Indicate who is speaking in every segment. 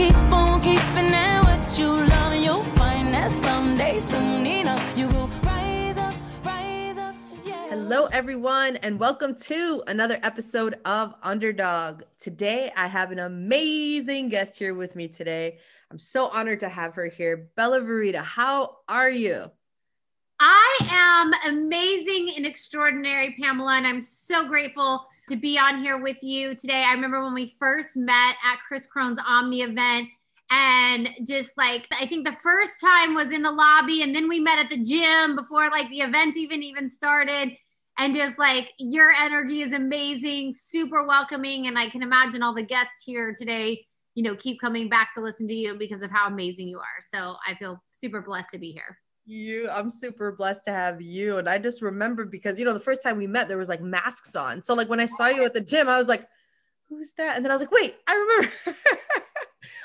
Speaker 1: They don't get to run. This goes up to the underdog. Keep on keeping at what you love, and you'll find that someday, soon enough, you will rise up, rise up. Yeah.
Speaker 2: Hello, everyone, and welcome to another episode of Underdog. Today, I have an amazing guest here with me today. I'm so honored to have her here. Bella Verita, how are you?
Speaker 3: I am amazing and extraordinary, Pamela, and I'm so grateful to be on here with you today. I remember when we first met at Chris Crone's Omni event, and just like I think the first time was in the lobby, and then we met at the gym before like the event even even started. And just like your energy is amazing, super welcoming, and I can imagine all the guests here today, you know, keep coming back to listen to you because of how amazing you are. So I feel super blessed to be here.
Speaker 2: You, I'm super blessed to have you. And I just remember because, you know, the first time we met, there was like masks on. So, like, when I saw you at the gym, I was like, who's that? And then I was like, wait, I remember.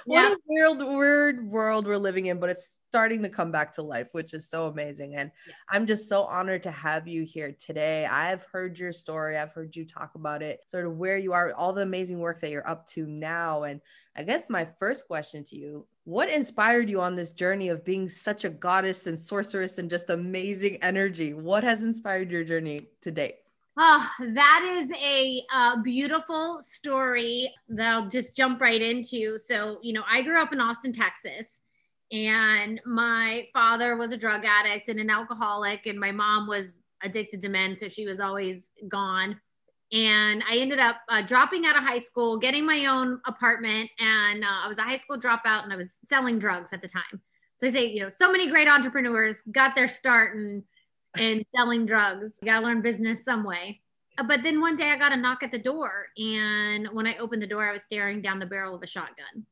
Speaker 2: what
Speaker 3: Yeah.
Speaker 2: a weird, weird world we're living in, but it's starting to come back to life, which is so amazing. And I'm just so honored to have you here today. I've heard your story, I've heard you talk about it, sort of where you are, all the amazing work that you're up to now. And I guess my first question to you what inspired you on this journey of being such a goddess and sorceress and just amazing energy? What has inspired your journey to date?
Speaker 3: Oh, that is a uh, beautiful story that I'll just jump right into. So, you know, I grew up in Austin, Texas, and my father was a drug addict and an alcoholic, and my mom was addicted to men. So she was always gone. And I ended up uh, dropping out of high school, getting my own apartment, and uh, I was a high school dropout and I was selling drugs at the time. So I say, you know, so many great entrepreneurs got their start and and selling drugs. You gotta learn business some way. But then one day I got a knock at the door, and when I opened the door, I was staring down the barrel of a shotgun.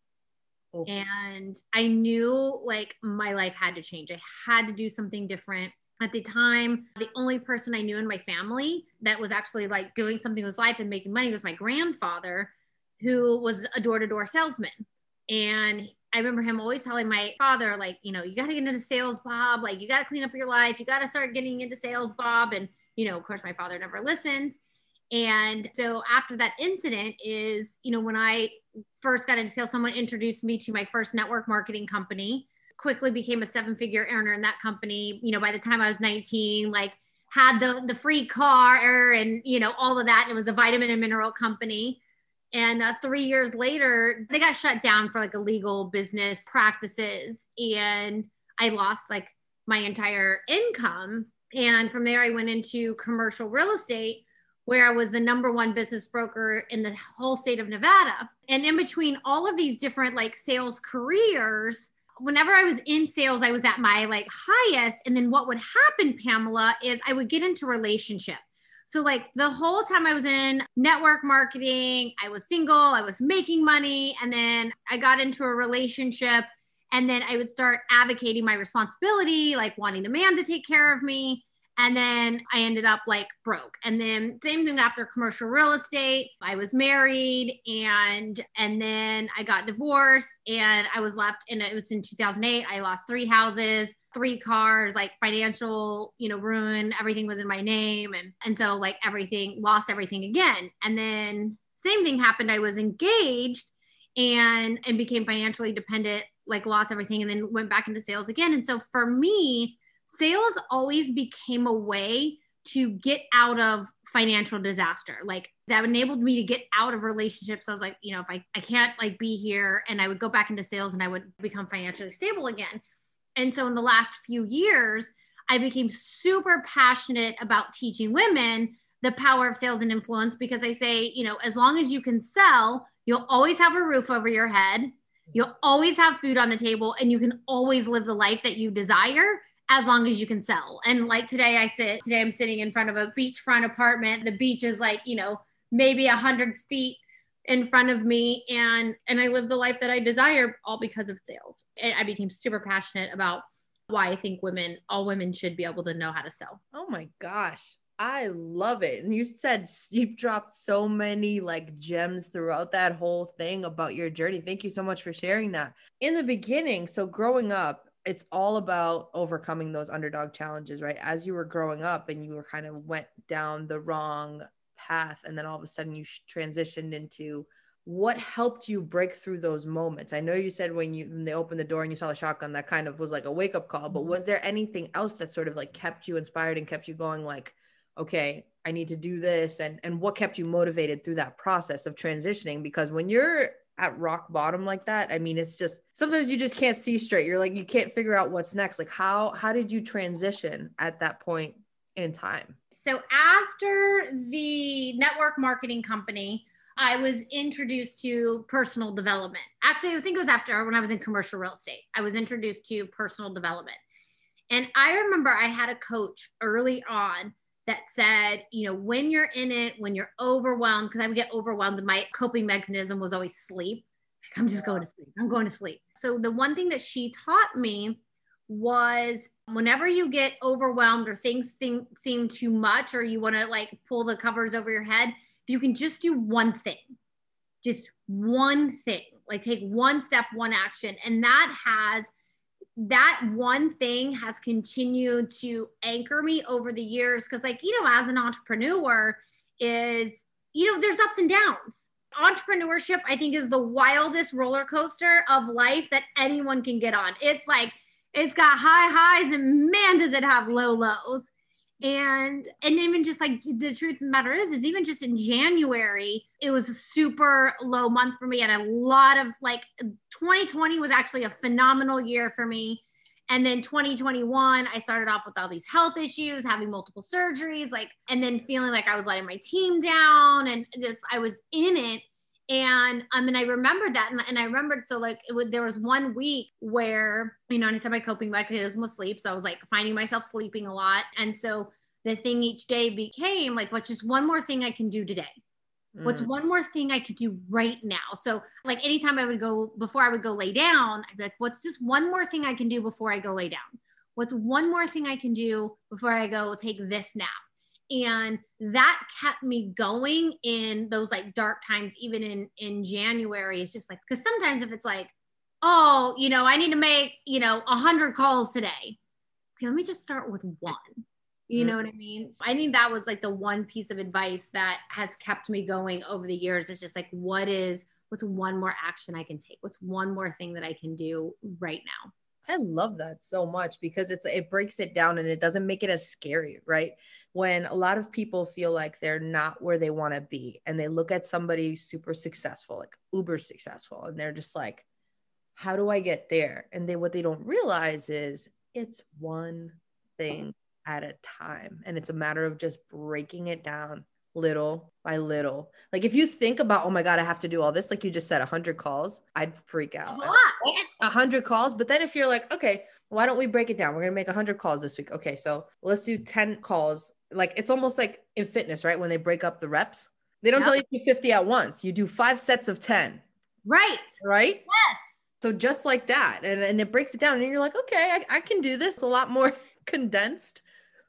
Speaker 2: Oh,
Speaker 3: And I knew like my life had to change. I had to do something different. At the time, the only person I knew in my family that was actually like doing something with life and making money was my grandfather, who was a door to door salesman. And I remember him always telling my father, like, you know, you got to get into sales, Bob. Like, you got to clean up your life. You got to start getting into sales, Bob. And, you know, of course, my father never listened. And so after that incident is, you know, when I first got into sales, someone introduced me to my first network marketing company, quickly became a seven figure earner in that company. You know, by the time I was 19, like had the, the free car and, you know, all of that. And it was a vitamin and mineral company. And uh, three years later, they got shut down for like illegal business practices. And I lost like my entire income. And from there, I went into commercial real estate, where I was the number one business broker in the whole state of Nevada. And in between all of these different like sales careers, whenever I was in sales, I was at my like highest. And then what would happen, Pamela, is I would get into relationship. So like the whole time I was in network marketing, I was single, I was making money, and then I got into a relationship and then I would start advocating my responsibility, like wanting the man to take care of me. And then I ended up like broke. And then same thing after commercial real estate. I was married and and then I got divorced and I was left and it was in 2008. I lost three houses, three cars, like financial, you know, ruin. Everything was in my name and and so like everything lost everything again. And then same thing happened. I was engaged and and became financially dependent, like lost everything and then went back into sales again. And so for me, sales always became a way to get out of financial disaster. Like that enabled me to get out of relationships. I was like, you know, if I, I can't like be here and I would go back into sales and I would become financially stable again. And so in the last few years, I became super passionate about teaching women the power of sales and influence because I say, you know, as long as you can sell, you'll always have a roof over your head. You'll always have food on the table and you can always live the life that you desire as long as you can sell. And like today I sit today I'm sitting in front of a beachfront apartment. The beach is like, you know, maybe a hundred feet in front of me and and I live the life that I desire all because of sales. And I became super passionate about why I think women all women should be able to know how to sell.
Speaker 2: Oh my gosh. I love it. And you said you've dropped so many like gems throughout that whole thing about your journey. Thank you so much for sharing that. In the beginning, so growing up, it's all about overcoming those underdog challenges, right? As you were growing up and you were kind of went down the wrong path and then all of a sudden you transitioned into what helped you break through those moments? I know you said when you when they opened the door and you saw the shotgun that kind of was like a wake up call, but mm-hmm. was there anything else that sort of like kept you inspired and kept you going like okay, I need to do this and and what kept you motivated through that process of transitioning because when you're at rock bottom like that, I mean it's just sometimes you just can't see straight. You're like you can't figure out what's next. Like how how did you transition at that point in time?
Speaker 3: So after the network marketing company I was introduced to personal development. Actually, I think it was after when I was in commercial real estate. I was introduced to personal development. And I remember I had a coach early on that said, you know, when you're in it, when you're overwhelmed, because I would get overwhelmed, and my coping mechanism was always sleep. I'm just going to sleep. I'm going to sleep. So the one thing that she taught me was whenever you get overwhelmed or things think, seem too much or you want to like pull the covers over your head, if you can just do one thing, just one thing, like take one step, one action, and that has that one thing has continued to anchor me over the years. Because like you know as an entrepreneur is you know there's ups and downs. Entrepreneurship i think is the wildest roller coaster of life that anyone can get on. It's like it's got high highs and man does it have low lows and and even just like the truth of the matter is is even just in january it was a super low month for me. And a lot of like 2020 was actually a phenomenal year for me. And then 2021 i started off with all these health issues having multiple surgeries like and then feeling like i was letting my team down and just i was in it and I mean, I remembered that, and, and I remembered so like it would, there was one week where you know, and I said my coping mechanism was sleep, so I was like finding myself sleeping a lot, and so the thing each day became like, what's just one more thing I can do today? Mm. What's one more thing I could do right now? So, like, anytime I would go before I would go lay down, I'd be like, what's just one more thing I can do before I go lay down? What's one more thing I can do before I go take this nap? And that kept me going in those like dark times even in in january. It's just like because sometimes if it's like oh you know i need to make you know 100 calls today. Okay let me just start with one. You mm-hmm. know what i mean? I think that was like the one piece of advice that has kept me going over the years. It's just like what is what's one more action i can take? What's one more thing that i can do right now
Speaker 2: I love that so much because it's it breaks it down and it doesn't make it as scary, right? When a lot of people feel like they're not where they want to be and they look at somebody super successful, like uber successful, and they're just like, how do I get there? And they what they don't realize is it's one thing at a time and it's a matter of just breaking it down little by little. Like if you think about, oh my God, I have to do all this, like you just said, 100 calls, I'd freak out.
Speaker 3: That's a lot.
Speaker 2: 100 calls. But then if you're like, okay, why don't we break it down? We're going to make 100 calls this week. Okay. So let's do 10 calls. Like it's almost like in fitness, right? When they break up the reps, they don't tell you to do 50 at once. You do five sets of 10.
Speaker 3: Right.
Speaker 2: Right.
Speaker 3: Yes.
Speaker 2: So just like that. And, and it breaks it down. And you're like, okay, I, I can do this a lot more condensed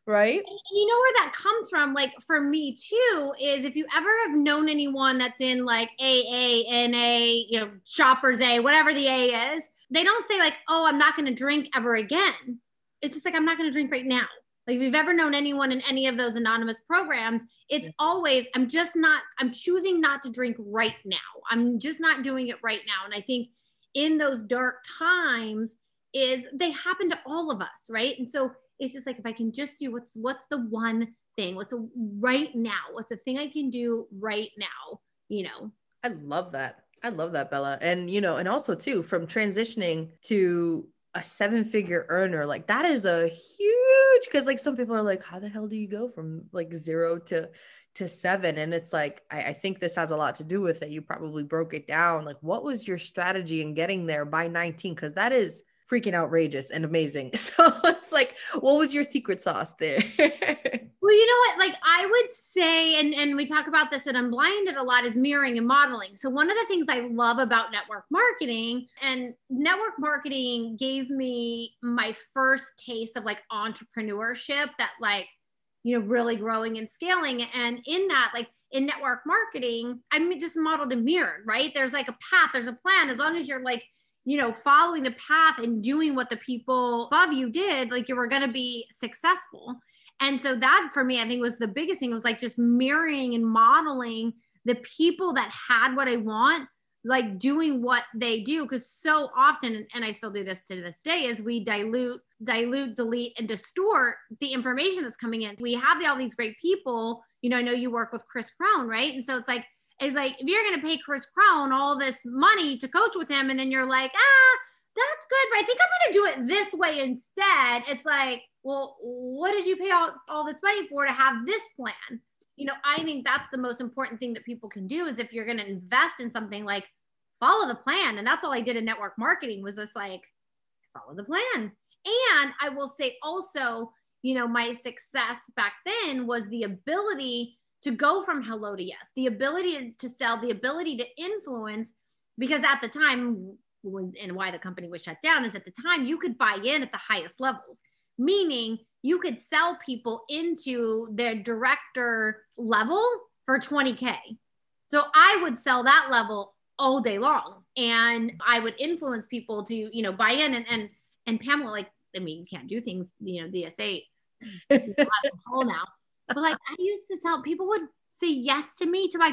Speaker 2: right?
Speaker 3: And, you know where that comes from? Like for me too is if you ever have known anyone that's in like aa na you know shoppers a whatever the a is they don't say like oh i'm not going to drink ever again. It's just like i'm not going to drink right now. Like if you've ever known anyone in any of those anonymous programs it's yeah. always i'm just not i'm choosing not to drink right now. I'm just not doing it right now. And i think in those dark times is they happen to all of us right? And so it's just like if I can just do what's what's the one thing, what's a right now, what's the thing I can do right now, you know.
Speaker 2: I love that. I love that, Bella. And you know, and also too, from transitioning to a seven figure earner, like that is a huge because like some people are like, how the hell do you go from like zero to to seven? And it's like, I, I think this has a lot to do with it. You probably broke it down. Like, what was your strategy in getting there by 19? Because that is freaking outrageous and amazing. So it's like, what was your secret sauce there?
Speaker 3: Well, you know what? Like I would say, and and we talk about this and Unblinded a lot, is mirroring and modeling. So one of the things I love about network marketing and network marketing gave me my first taste of like entrepreneurship that like, you know, really growing and scaling. And in that, like in network marketing, I'm just modeled and mirrored, right? There's like a path, there's a plan. As long as you're like you know, following the path and doing what the people above you did, like you were going to be successful. And so that for me, I think was the biggest thing. It was like just mirroring and modeling the people that had what I want, like doing what they do. Cause so often, and I still do this to this day, is we dilute, dilute, delete, and distort the information that's coming in. We have all these great people. You know, I know you work with Chris Crone, right? And so it's like, it's like if you're going to pay Chris Crone all this money to coach with him, and then you're like, ah, that's good, but I think I'm going to do it this way instead. It's like, well, what did you pay all, all this money for to have this plan? You know, I think that's the most important thing that people can do is if you're going to invest in something like follow the plan. And that's all I did in network marketing was just like follow the plan. And I will say also, you know, my success back then was the ability to go from hello to yes, the ability to sell, the ability to influence, because at the time, and why the company was shut down is at the time you could buy in at the highest levels meaning you could sell people into their director level for 20K. So I would sell that level all day long and I would influence people to, you know, buy in and, and, and Pamela, like, I mean, you can't do things, you know, DSA control now, but like I used to tell people would say yes to me to buy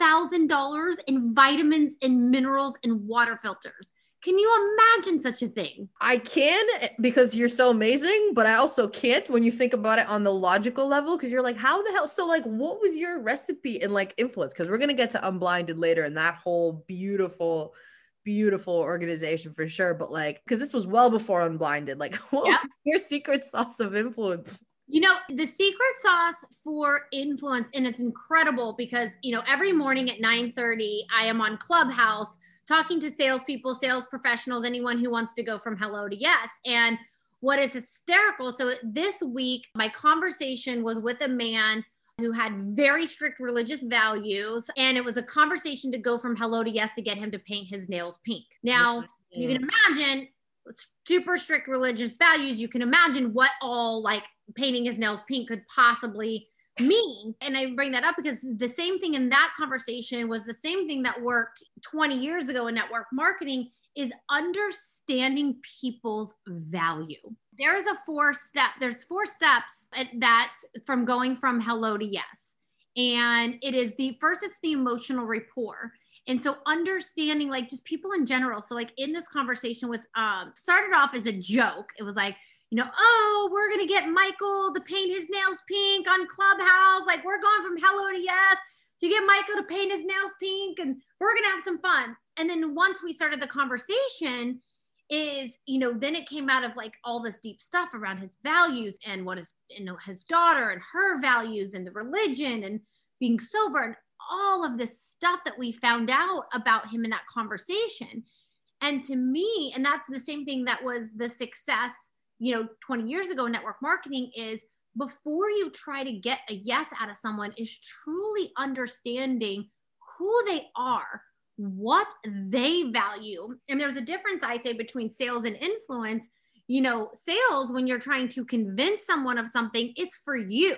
Speaker 3: $20,000 in vitamins and minerals and water filters. Can you imagine such a thing?
Speaker 2: I can eh, because you're so amazing, but I also can't when you think about it on the logical level because you're like, how the hell? So, like, what was your recipe and like influence? Because we're gonna get to Unblinded later and that whole beautiful, beautiful organization for sure. But like, because this was well before Unblinded, like, what yeah. your secret sauce of influence?
Speaker 3: You know, the secret sauce for influence, and it's incredible because you know, every morning at 9 30, I am on Clubhouse talking to salespeople, sales professionals, anyone who wants to go from hello to yes. And what is hysterical, so this week, my conversation was with a man who had very strict religious values. And it was a conversation to go from hello to yes to get him to paint his nails pink. Now, you can mm-hmm. imagine super strict religious values. You can imagine what all like painting his nails pink could possibly mean. And I bring that up because the same thing in that conversation was the same thing that worked 20 years ago in network marketing is understanding people's value. There is a four step, there's four steps that from going from hello to yes. And it is the first, it's the emotional rapport. And so understanding like just people in general. So like in this conversation with um started off as a joke. It was like, you know, oh, we're going to get Michael to paint his nails pink on Clubhouse. Like, we're going from hello to yes to get Michael to paint his nails pink and we're going to have some fun. And then once we started the conversation, is you know then it came out of like all this deep stuff around his values and what is you know his daughter and her values and the religion and being sober and all of this stuff that we found out about him in that conversation and to me and that's the same thing that was the success you know 20 years ago network marketing is before you try to get a yes out of someone is truly understanding who they are what they value. And there's a difference i say between sales and influence. You know sales when you're trying to convince someone of something it's for you.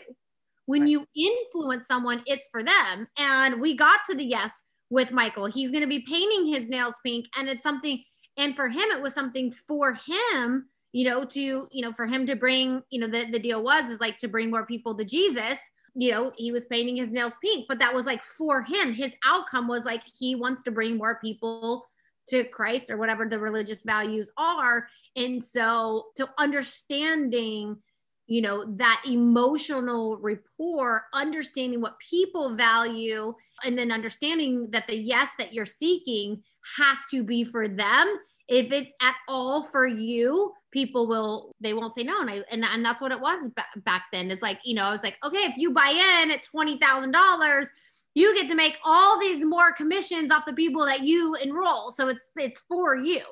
Speaker 3: When right. you influence someone it's for them. And we got to the yes with michael. He's going to be painting his nails pink and it's something and for him it was something for him you know, to, you know, for him to bring, you know, the, the deal was is like to bring more people to Jesus. You know, he was painting his nails pink, but that was like for him. His outcome was like he wants to bring more people to Christ or whatever the religious values are. And so to understanding, you know, that emotional rapport, understanding what people value, and then understanding that the yes that you're seeking has to be for them. If it's at all for you, people will they won't say no and I and, and that's what it was b- back then it's like you know I was like okay if you buy in at twenty thousand dollars you get to make all these more commissions off the people that you enroll so it's it's for you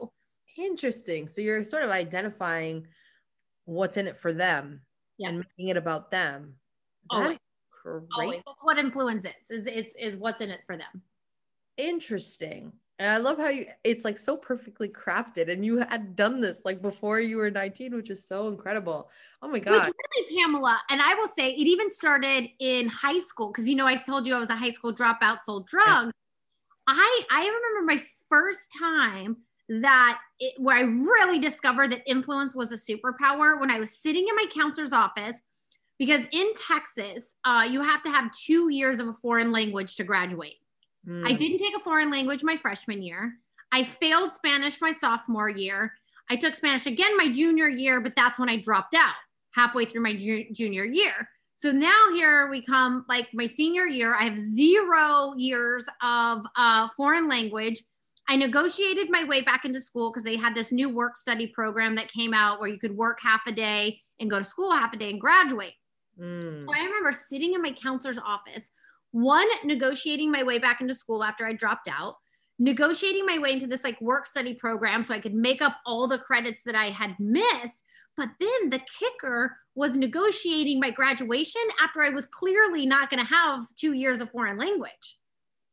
Speaker 2: interesting so you're sort of identifying what's in it for them
Speaker 3: Yeah.
Speaker 2: and making it about them.
Speaker 3: Always.
Speaker 2: Great.
Speaker 3: Always. That's what influence is. Is it's is what's in it for them.
Speaker 2: Interesting. And I love how you it's like so perfectly crafted and you had done this like before you were 19, which is so incredible. Oh my
Speaker 3: Which
Speaker 2: god.
Speaker 3: really, Pamela, and I will say it even started in high school because you know I told you I was a high school dropout, sold drugs. I I remember my first time that it, where I really discovered that influence was a superpower when I was sitting in my counselor's office because in Texas uh, you have to have two years of a foreign language to graduate. I
Speaker 2: Mm.
Speaker 3: didn't take a foreign language my freshman year. I failed Spanish my sophomore year. I took Spanish again my junior year, but that's when I dropped out halfway through my ju- junior year. So now here we come, like my senior year, I have zero years of uh, foreign language. I negotiated my way back into school because they had this new work study program that came out where you could work half a day and go to school half a day and graduate.
Speaker 2: Mm.
Speaker 3: So I remember sitting in my counselor's office, one, negotiating my way back into school after I dropped out, negotiating my way into this like work study program so I could make up all the credits that I had missed. But then the kicker was negotiating my graduation after I was clearly not going to have two years of foreign language.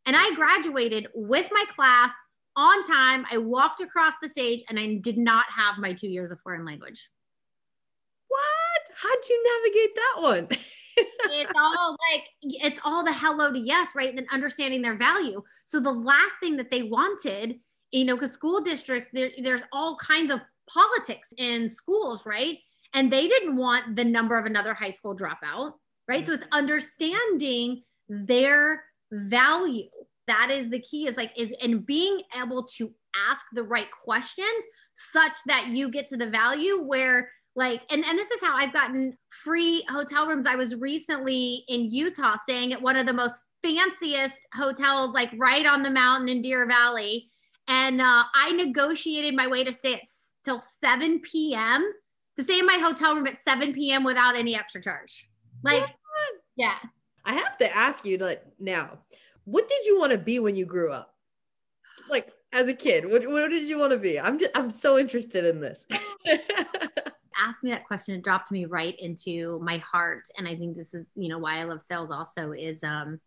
Speaker 3: And I graduated with my class on time. I walked across the stage and I did not have my two years of foreign language.
Speaker 2: What? How'd you navigate that one?
Speaker 3: it's all like it's all the hello to yes right? And understanding their value. So the last thing that they wanted you know because school districts there, there's all kinds of politics in schools right? And they didn't want the number of another high school dropout right? So it's mm-hmm. understanding their value. That is the key is like is and being able to ask the right questions such that you get to the value where like and, and this is how i've gotten free hotel rooms i was recently in utah staying at one of the most fanciest hotels like right on the mountain in deer valley and uh, i negotiated my way to stay at s- till 7 p.m to stay in my hotel room at 7 p.m without any extra charge like
Speaker 2: What?
Speaker 3: yeah
Speaker 2: I have to ask you like now, what did you want to be when you grew up? Like as a kid, what, what did you want to be? I'm just I'm so interested in this.
Speaker 3: asked me that question it dropped me right into my heart. And i think this is you know why i love sales also is um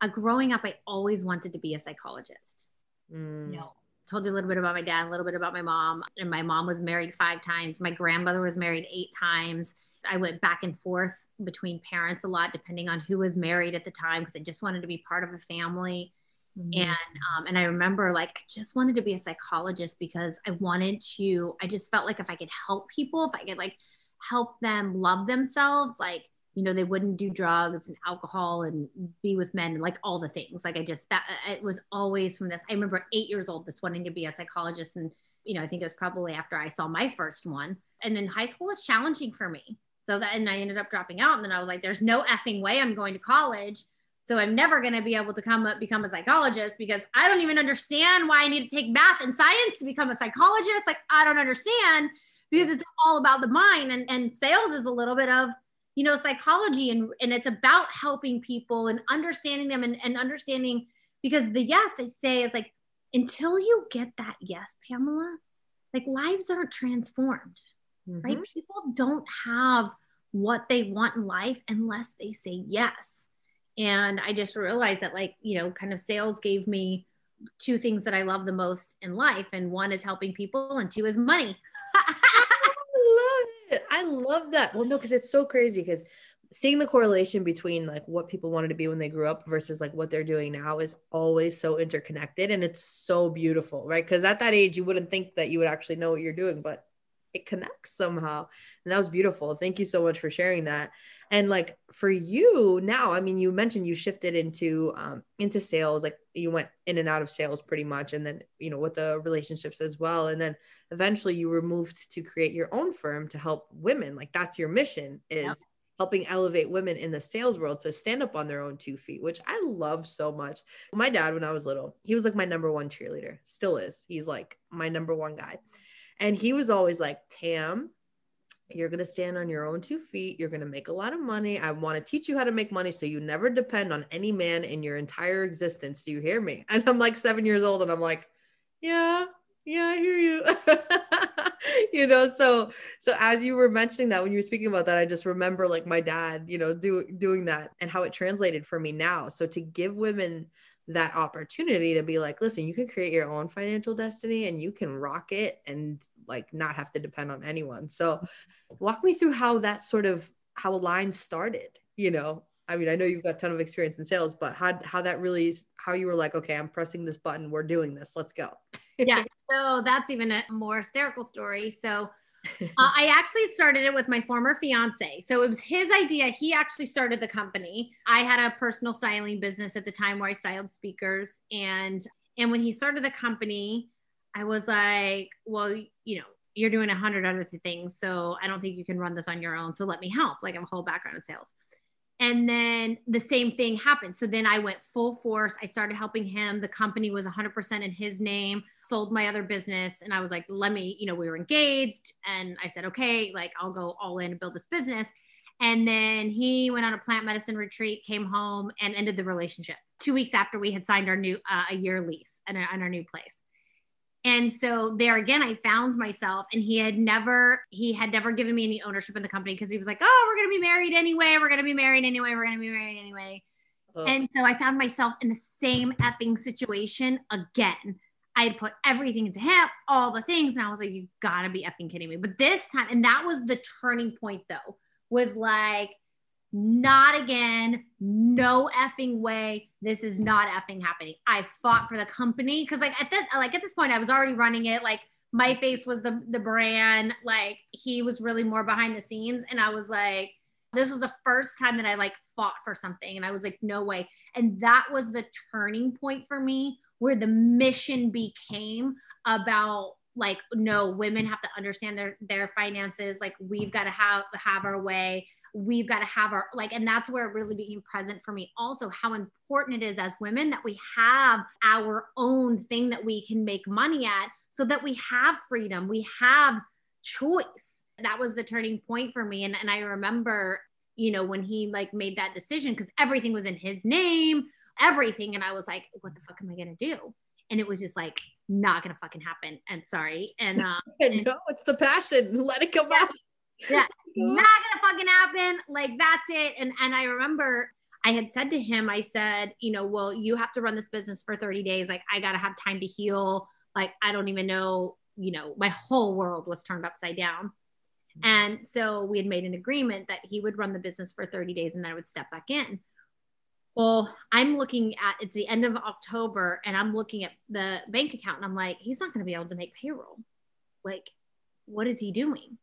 Speaker 3: uh, growing up i always wanted to be a psychologist.
Speaker 2: Mm.
Speaker 3: you know told you a little bit about my dad a little bit about my mom. And my mom was married five times. My grandmother was married eight times. I went back and forth between parents a lot depending on who was married at the time because i just wanted to be part of a family
Speaker 2: Mm.
Speaker 3: and um, and I remember like I just wanted to be a psychologist because I wanted to. I just felt like if I could help people, if I could like help them love themselves, like you know they wouldn't do drugs and alcohol and be with men and like all the things. Like I just that it was always from this. I remember eight years old, just wanting to be a psychologist, and you know I think it was probably after I saw my first one. And then high school was challenging for me. So that and I ended up dropping out. And then I was like, there's no effing way I'm going to college. So I'm never going to be able to come up, become a psychologist because I don't even understand why I need to take math and science to become a psychologist. Like I don't understand because it's all about the mind and, and sales is a little bit of, you know, psychology and, and it's about helping people and understanding them and, and understanding because the yes I say is like, until you get that yes, Pamela, like lives aren't transformed
Speaker 2: Mhm.
Speaker 3: right? People don't have what they want in life unless they say yes. And I just realized that, like, you know, kind of sales gave me two things that I love the most in life. And one is helping people, and two is money.
Speaker 2: I love it. I love that. Well, no, because it's so crazy because seeing the correlation between like what people wanted to be when they grew up versus like what they're doing now is always so interconnected and it's so beautiful, right? Because at that age, you wouldn't think that you would actually know what you're doing, but it connects somehow. And that was beautiful. Thank you so much for sharing that. And like for you now, I mean, you mentioned you shifted into um into sales, like you went in and out of sales pretty much, and then you know with the relationships as well, and then eventually you were moved to create your own firm to help women. Like that's your mission is helping elevate women in the sales world so stand up on their own two feet, which I love so much. My dad, when I was little, he was like my number one cheerleader, still is. He's like my number one guy. And he was always like, Pam, you're going to stand on your own two feet. You're going to make a lot of money. I want to teach you how to make money so you never depend on any man in your entire existence. Do you hear me? And I'm like seven years old and I'm like, yeah, yeah, I hear you. you know so so as you were mentioning that when you were speaking about that i just remember like my dad you know do, doing that and how it translated for me now so to give women that opportunity to be like listen you can create your own financial destiny and you can rock it and like not have to depend on anyone so walk me through how that sort of how Align started you know I mean, I know you've got a ton of experience in sales, but how how that really how you were like, okay, I'm pressing this button, we're doing this, let's go.
Speaker 3: yeah. So that's even a more hysterical story. So uh, I actually started it with my former fiance. So it was his idea. He actually started the company. I had a personal styling business at the time where I styled speakers, and and when he started the company, I was like, well, you know, you're doing a hundred other things, so I don't think you can run this on your own. So let me help. Like I have a whole background in sales. And then the same thing happened. So then I went full force. I started helping him. The company was 100% in his name, sold my other business. And I was like, let me, you know, we were engaged. And I said, okay, like I'll go all in and build this business. And then he went on a plant medicine retreat, came home, and ended the relationship two weeks after we had signed our new uh, a year lease and our new place. And so there again, I found myself, and he had never, he had never given me any ownership in the company because he was like, "Oh, we're gonna be married anyway. We're gonna be married anyway. We're gonna be married anyway." And so I found myself in the same effing situation again. I had put everything into him, all the things, and I was like, "You gotta be effing kidding me!" But this time, and that was the turning point, though, was like not again. No effing way. This is not effing happening. I fought for the company because like at this like at this point I was already running it. Like my face was the the brand. Like he was really more behind the scenes, and I was like, this was the first time that I like fought for something, and I was like, no way. And that was the turning point for me where the mission became about like no women have to understand their their finances like we've got to have have our way we've got to have our like and that's where it really became present for me. Also how important it is as women that we have our own thing that we can make money at so that we have freedom we have choice. That was the turning point for me. And, and i remember you know when he like made that decision because everything was in his name everything. And i was like what the fuck am i gonna do? And it was just like not gonna fucking happen. And sorry. And uh
Speaker 2: and, no it's the passion. Let it come out
Speaker 3: yeah not gonna fucking happen. Like that's it. And and i remember i had said to him i said you know well you have to run this business for 30 days. Like i gotta have time to heal. Like i don't even know you know my whole world was turned upside down. Mm-hmm. And so we had made an agreement that he would run the business for 30 days and then i would step back in. Well i'm looking at it's the end of october and i'm looking at the bank account and i'm like he's not going to be able to make payroll. Like what is he doing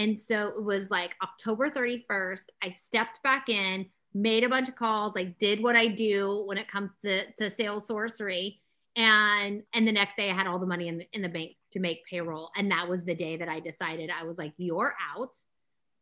Speaker 3: and so it was like October 31st. I stepped back in, made a bunch of calls, like did what I do when it comes to, to sales sorcery. And and the next day I had all the money in the, in the bank to make payroll. And that was the day that I decided I was like, you're out.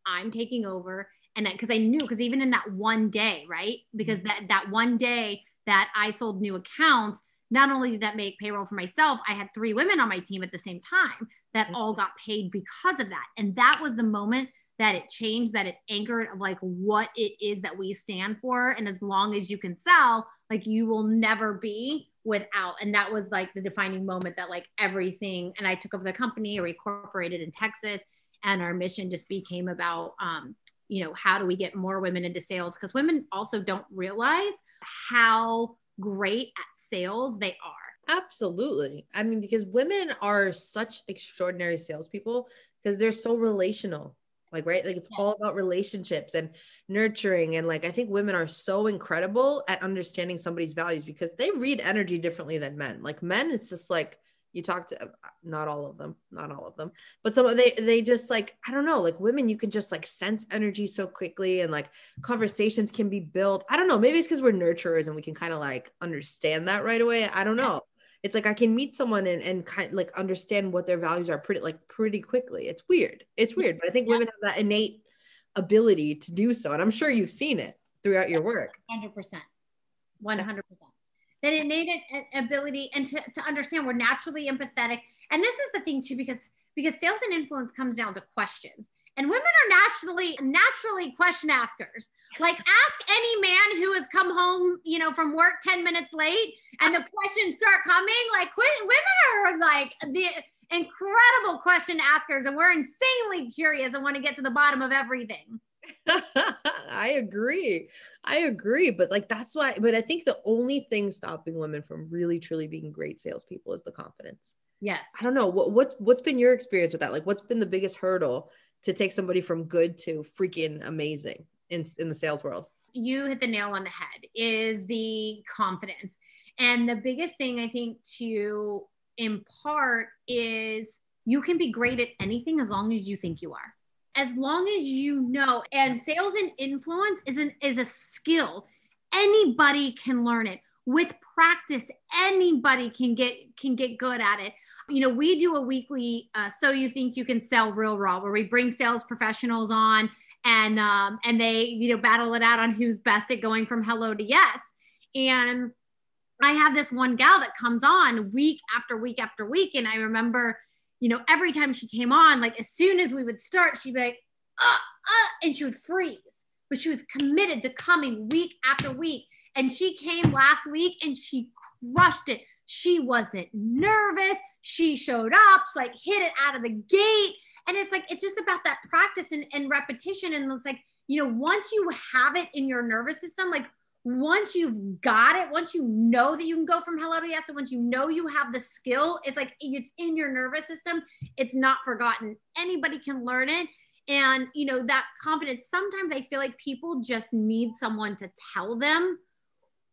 Speaker 3: I'm taking over. And because I knew, because even in that one day, right? Because mm-hmm. that that one day that I sold new accounts, not only did that make payroll for myself, I had three women on my team at the same time that mm-hmm. all got paid because of that. And that was the moment that it changed, that it anchored of like what it is that we stand for. And as long as you can sell, like you will never be without. And that was like the defining moment that like everything, and I took over the company, we incorporated in Texas, and our mission just became about, um, you know, how do we get more women into sales? Because women also don't realize how great at sales they are.
Speaker 2: Absolutely. I mean, because women are such extraordinary salespeople because they're so relational. Like, right? Like, it's yeah. all about relationships and nurturing. And, like, I think women are so incredible at understanding somebody's values because they read energy differently than men. Like, men, it's just like, you talk to not all of them not all of them but some of they they just like i don't know like women you can just like sense energy so quickly and like conversations can be built. I don't know maybe it's because we're nurturers and we can kind of like understand that right away. I don't know. It's like i can meet someone and, and kind of like understand what their values are pretty like pretty quickly. It's weird. It's weird but i think yeah. women have that innate ability to do so and i'm sure you've seen it throughout your work.
Speaker 3: 100% 100% that innate ability and to, to understand we're naturally empathetic. And this is the thing too, because because sales and influence comes down to questions. And women are naturally naturally question askers. Like ask any man who has come home, you know, from work 10 minutes late and the questions start coming. Like women are like the incredible question askers and we're insanely curious and want to get to the bottom of everything.
Speaker 2: I agree. I agree. But like that's why, but I think the only thing stopping women from really truly being great salespeople is the confidence.
Speaker 3: Yes.
Speaker 2: I don't know. What, what's what's been your experience with that? Like what's been the biggest hurdle to take somebody from good to freaking amazing in, in the sales world?
Speaker 3: You hit the nail on the head is the confidence. And the biggest thing I think to impart is you can be great at anything as long as you think you are as long as you know and sales and influence is an is a skill. Anybody can learn it. With practice anybody can get can get good at it. You know we do a weekly uh, so you think you can sell real raw where we bring sales professionals on and um, and they you know battle it out on who's best at going from hello to yes. And i have this one gal that comes on week after week after week and i remember you know, every time she came on, like as soon as we would start, she'd be like, uh, uh, and she would freeze. But she was committed to coming week after week. And she came last week and she crushed it. She wasn't nervous. She showed up, she like hit it out of the gate. And it's like, it's just about that practice and, and repetition. And it's like, you know, once you have it in your nervous system, like once you've got it, once you know that you can go from hello to yes, and once you know you have the skill, it's like it's in your nervous system. It's not forgotten. Anybody can learn it. And, you know, that confidence, sometimes I feel like people just need someone to tell them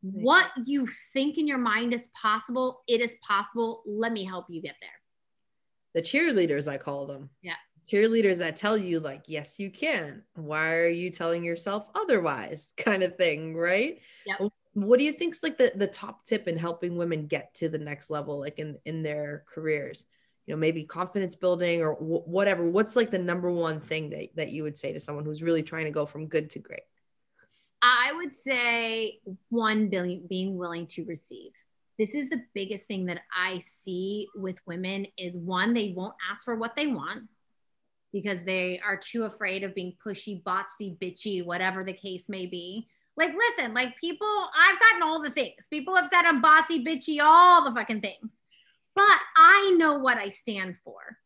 Speaker 3: what you think in your mind is possible. It is possible. Let me help you get there.
Speaker 2: The cheerleaders, I call them.
Speaker 3: Yeah
Speaker 2: cheerleaders that tell you like yes you can. Why are you telling yourself otherwise? kind of thing right?
Speaker 3: Yep.
Speaker 2: what do you think's like the, the top tip in helping women get to the next level like in in their careers? You know maybe confidence building or w- whatever. What's like the number one thing that, that you would say to someone who's really trying to go from good to great?
Speaker 3: I would say one billion being willing to receive. This is the biggest thing that i see with women is one they won't ask for what they want because they are too afraid of being pushy, botsy, bitchy, whatever the case may be. Like, listen, like people, I've gotten all the things. People have said I'm bossy, bitchy, all the fucking things. But I know what I stand for.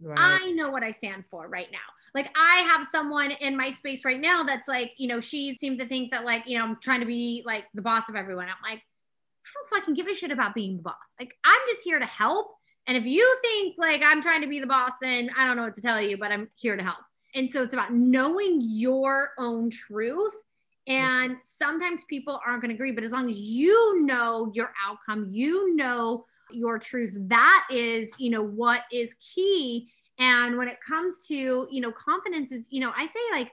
Speaker 3: Right. I know what I stand for right now. Like I have someone in my space right now that's like, you know, she seemed to think that like, you know, I'm trying to be like the boss of everyone. I'm like, I don't fucking give a shit about being the boss. Like I'm just here to help and if you think like I'm trying to be the boss, then I don't know what to tell you, but I'm here to help. And so it's about knowing your own truth. And sometimes people aren't going to agree, but as long as you know your outcome, you know your truth, that is, you know, what is key. And when it comes to, you know, confidence, it's, you know, I say like,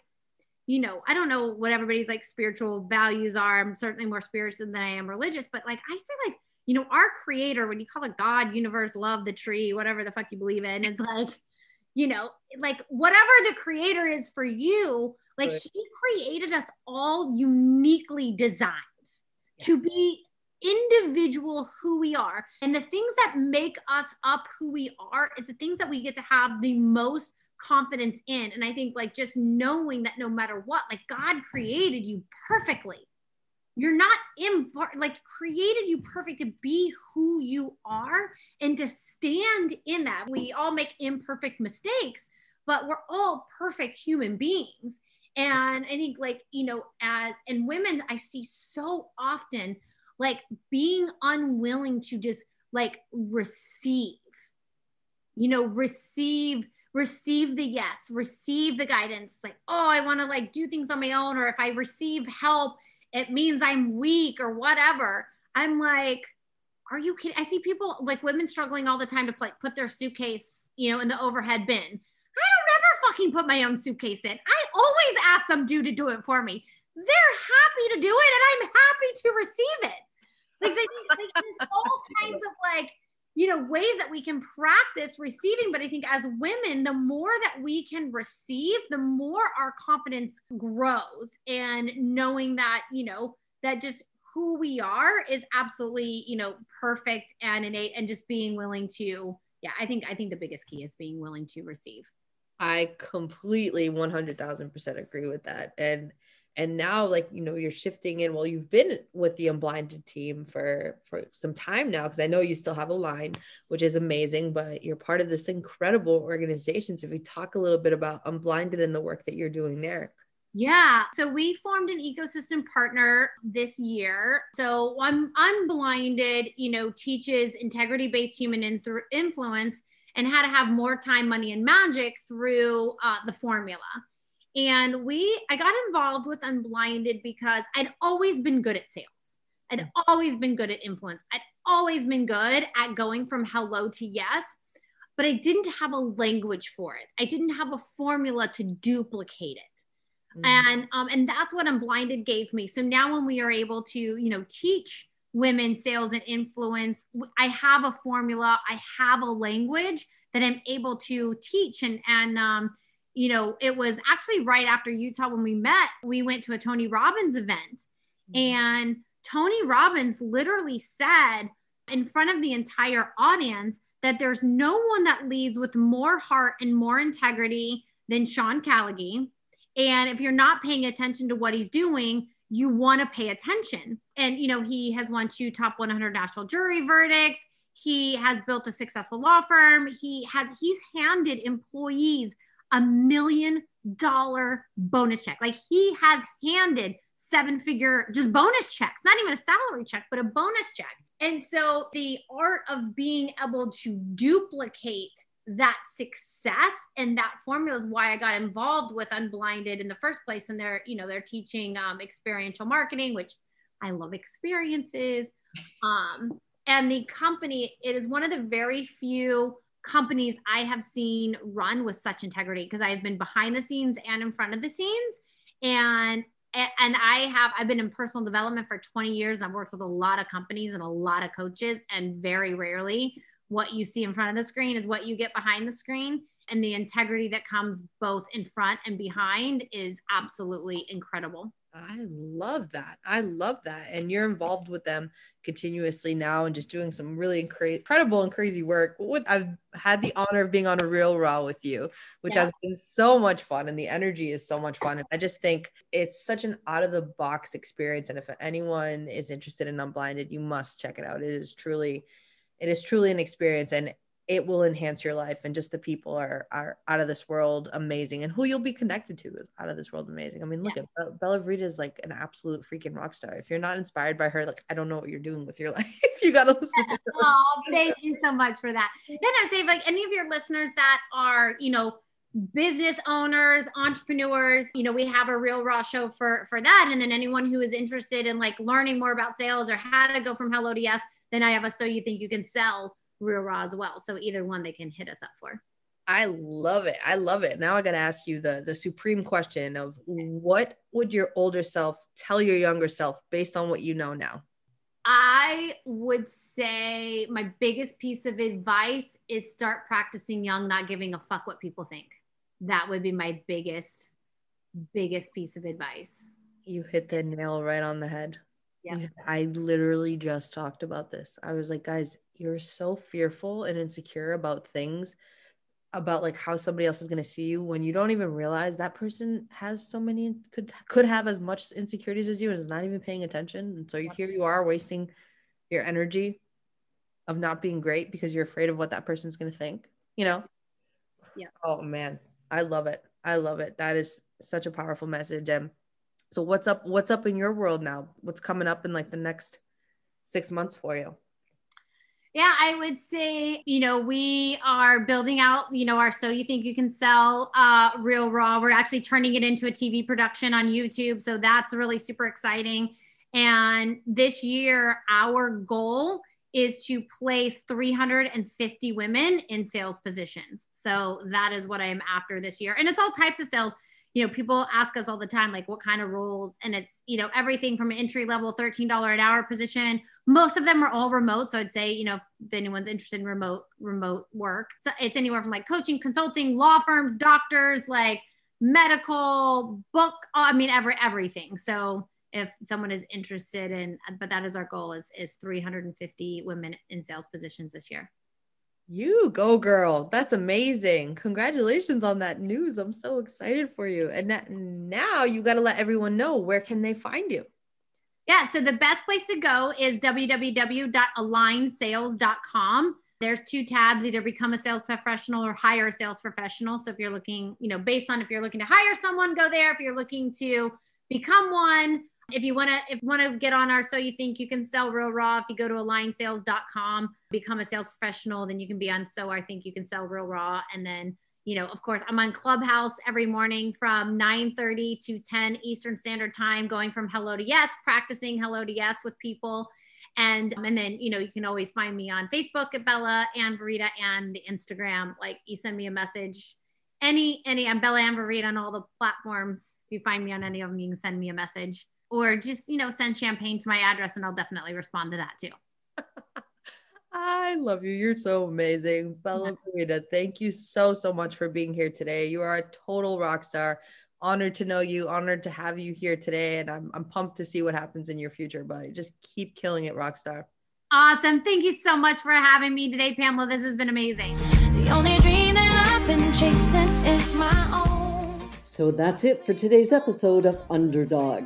Speaker 3: you know, I don't know what everybody's like spiritual values are. I'm certainly more spiritual than I am religious, but like I say, like, you know, our creator, when you call it God, universe, love, the tree, whatever the fuck you believe in, is like, you know, like whatever the creator is for you, like right. he created us all uniquely designed yes. to be individual who we are. And the things that make us up who we are is the things that we get to have the most confidence in. And I think like just knowing that no matter what, like God created you perfectly you're not in like created you perfect to be who you are and to stand in that. We all make imperfect mistakes but we're all perfect human beings. And i think like you know as and women i see so often like being unwilling to just like receive you know receive receive the yes receive the guidance like oh i want to like do things on my own or if i receive help it means I'm weak or whatever. I'm like, are you kidding? I see people like women struggling all the time to like put their suitcase, you know, in the overhead bin. I don't ever fucking put my own suitcase in. I always ask some dude to do it for me. They're happy to do it, and I'm happy to receive it. Like, so like there's all kinds of like you know ways that we can practice receiving but i think as women the more that we can receive the more our confidence grows. And knowing that you know that just who we are is absolutely you know perfect and innate and just being willing to yeah i think i think the biggest key is being willing to receive.
Speaker 2: I completely 100000% agree with that. And and now like you know you're shifting in well you've been with the unblinded team for for some time now because i know you still have Align which is amazing but you're part of this incredible organization so if we talk a little bit about unblinded and the work that you're doing there
Speaker 3: yeah. So we formed an ecosystem partner this year. So Un- Unblinded, you know, teaches integrity based human in- influence and how to have more time, money, and magic through uh, the formula. And we, I got involved with Unblinded because I'd always been good at sales. I'd always been good at influence. I'd always been good at going from hello to yes, but I didn't have a language for it. I didn't have a formula to duplicate it. Mm-hmm. And um, and that's what Unblinded gave me. So now when we are able to, you know, teach women sales and influence, I have a formula, I have a language that I'm able to teach and and um, you know, it was actually right after Utah when we met, we went to a Tony Robbins event. Mm-hmm. And Tony Robbins literally said in front of the entire audience that there's no one that leads with more heart and more integrity than Sean Callagy. And if you're not paying attention to what he's doing, you want to pay attention. And, you know, he has won two top 100 national jury verdicts. He has built a successful law firm. He has, he's handed employees a million dollar bonus check. Like he has handed seven figure just bonus checks, not even a salary check, but a bonus check. And so the art of being able to duplicate that success and that formula is why I got involved with Unblinded in the first place. And they're, you know, they're teaching um, experiential marketing, which I love experiences. Um, and the company, it is one of the very few companies I have seen run with such integrity because I've been behind the scenes and in front of the scenes. And and I have I've been in personal development for 20 years. I've worked with a lot of companies and a lot of coaches, and very rarely what you see in front of the screen is what you get behind the screen. And the integrity that comes both in front and behind is absolutely incredible.
Speaker 2: I love that. I love that. And you're involved with them continuously now and just doing some really incredible and crazy work. I've had the honor of being on a real raw with you, which yeah. has been so much fun and the energy is so much fun. And I just think it's such an out of the box experience. And if anyone is interested in Unblinded, you must check it out. It is truly, it is truly an experience. And it will enhance your life and just the people are are out of this world amazing and who you'll be connected to is out of this world amazing. I mean look yeah. at Bella Verita is like an absolute freaking rock star. If you're not inspired by her like i don't know what you're doing with your life. You gotta listen to her.
Speaker 3: Oh thank you so much for that. Then i say like any of your listeners that are you know business owners entrepreneurs you know we have a real raw show for for that and then anyone who is interested in like learning more about sales or how to go from hello to yes then i have a so you think you can sell real raw as well. So either one they can hit us up for.
Speaker 2: I love it. I love it. Now I got to ask you the the supreme question of what would your older self tell your younger self based on what you know now?
Speaker 3: I would say my biggest piece of advice is start practicing young, not giving a fuck what people think. That would be my biggest biggest piece of advice.
Speaker 2: You hit the nail right on the head. Yeah. I literally just talked about this. I was like, guys, you're so fearful and insecure about things about like how somebody else is going to see you when you don't even realize that person has so many could could have as much insecurities as you and is not even paying attention. And so you, here you are wasting your energy of not being great because you're afraid of what that person's going to think you know?
Speaker 3: Yeah.
Speaker 2: Oh man. I love it. I love it. That is such a powerful message. And so what's up what's up in your world now? What's coming up in like the next six months for you
Speaker 3: yeah, I would say, you know, we are building out, you know, our So You Think You Can Sell uh, Real Raw. We're actually turning it into a TV production on YouTube. So that's really super exciting. And this year, our goal is to place 350 women in sales positions. So that is what I am after this year. And it's all types of sales you know, people ask us all the time, like, what kind of roles? And it's, you know, everything from an entry level $13 an hour position. Most of them are all remote. So I'd say, you know, if anyone's interested in remote, remote work. So it's anywhere from like coaching, consulting, law firms, doctors, like medical, book, I mean, every, everything. So if someone is interested in, but that is our goal is, is 350 women in sales positions this year.
Speaker 2: You go, girl. That's amazing. Congratulations on that news. I'm so excited for you. And that, now you got to let everyone know where can they find you?
Speaker 3: Yeah, so the best place to go is www.alignsales.com. There's two tabs, either become a sales professional or hire a sales professional. So if you're looking, you know, based on if you're looking to hire someone, go there. If you're looking to become one, if you want to if want to get on our so you think you can sell real raw if you go to alignsales.com become a sales professional then you can be on so i think you can sell real raw. And then you know of course i'm on clubhouse every morning from 9 30 to 10 eastern standard time going from hello to yes practicing hello to yes with people. And um, and then you know you can always find me on facebook at bella and verita and the instagram. Like you send me a message. Any any i'm bella and verita on all the platforms. If you find me on any of them you can send me a message or just you know send champagne to my address and i'll definitely respond to that too
Speaker 2: I love you. You're so amazing. Bella Verita, thank you so, so much for being here today. You are a total rock star. Honored to know you, honored to have you here today. And I'm, I'm pumped to see what happens in your future, but just keep killing it, rock star.
Speaker 3: Awesome. Thank you so much for having me today, Pamela. This has been amazing.
Speaker 1: The only dream that I've been chasing is my own.
Speaker 4: So that's it for today's episode of Underdog.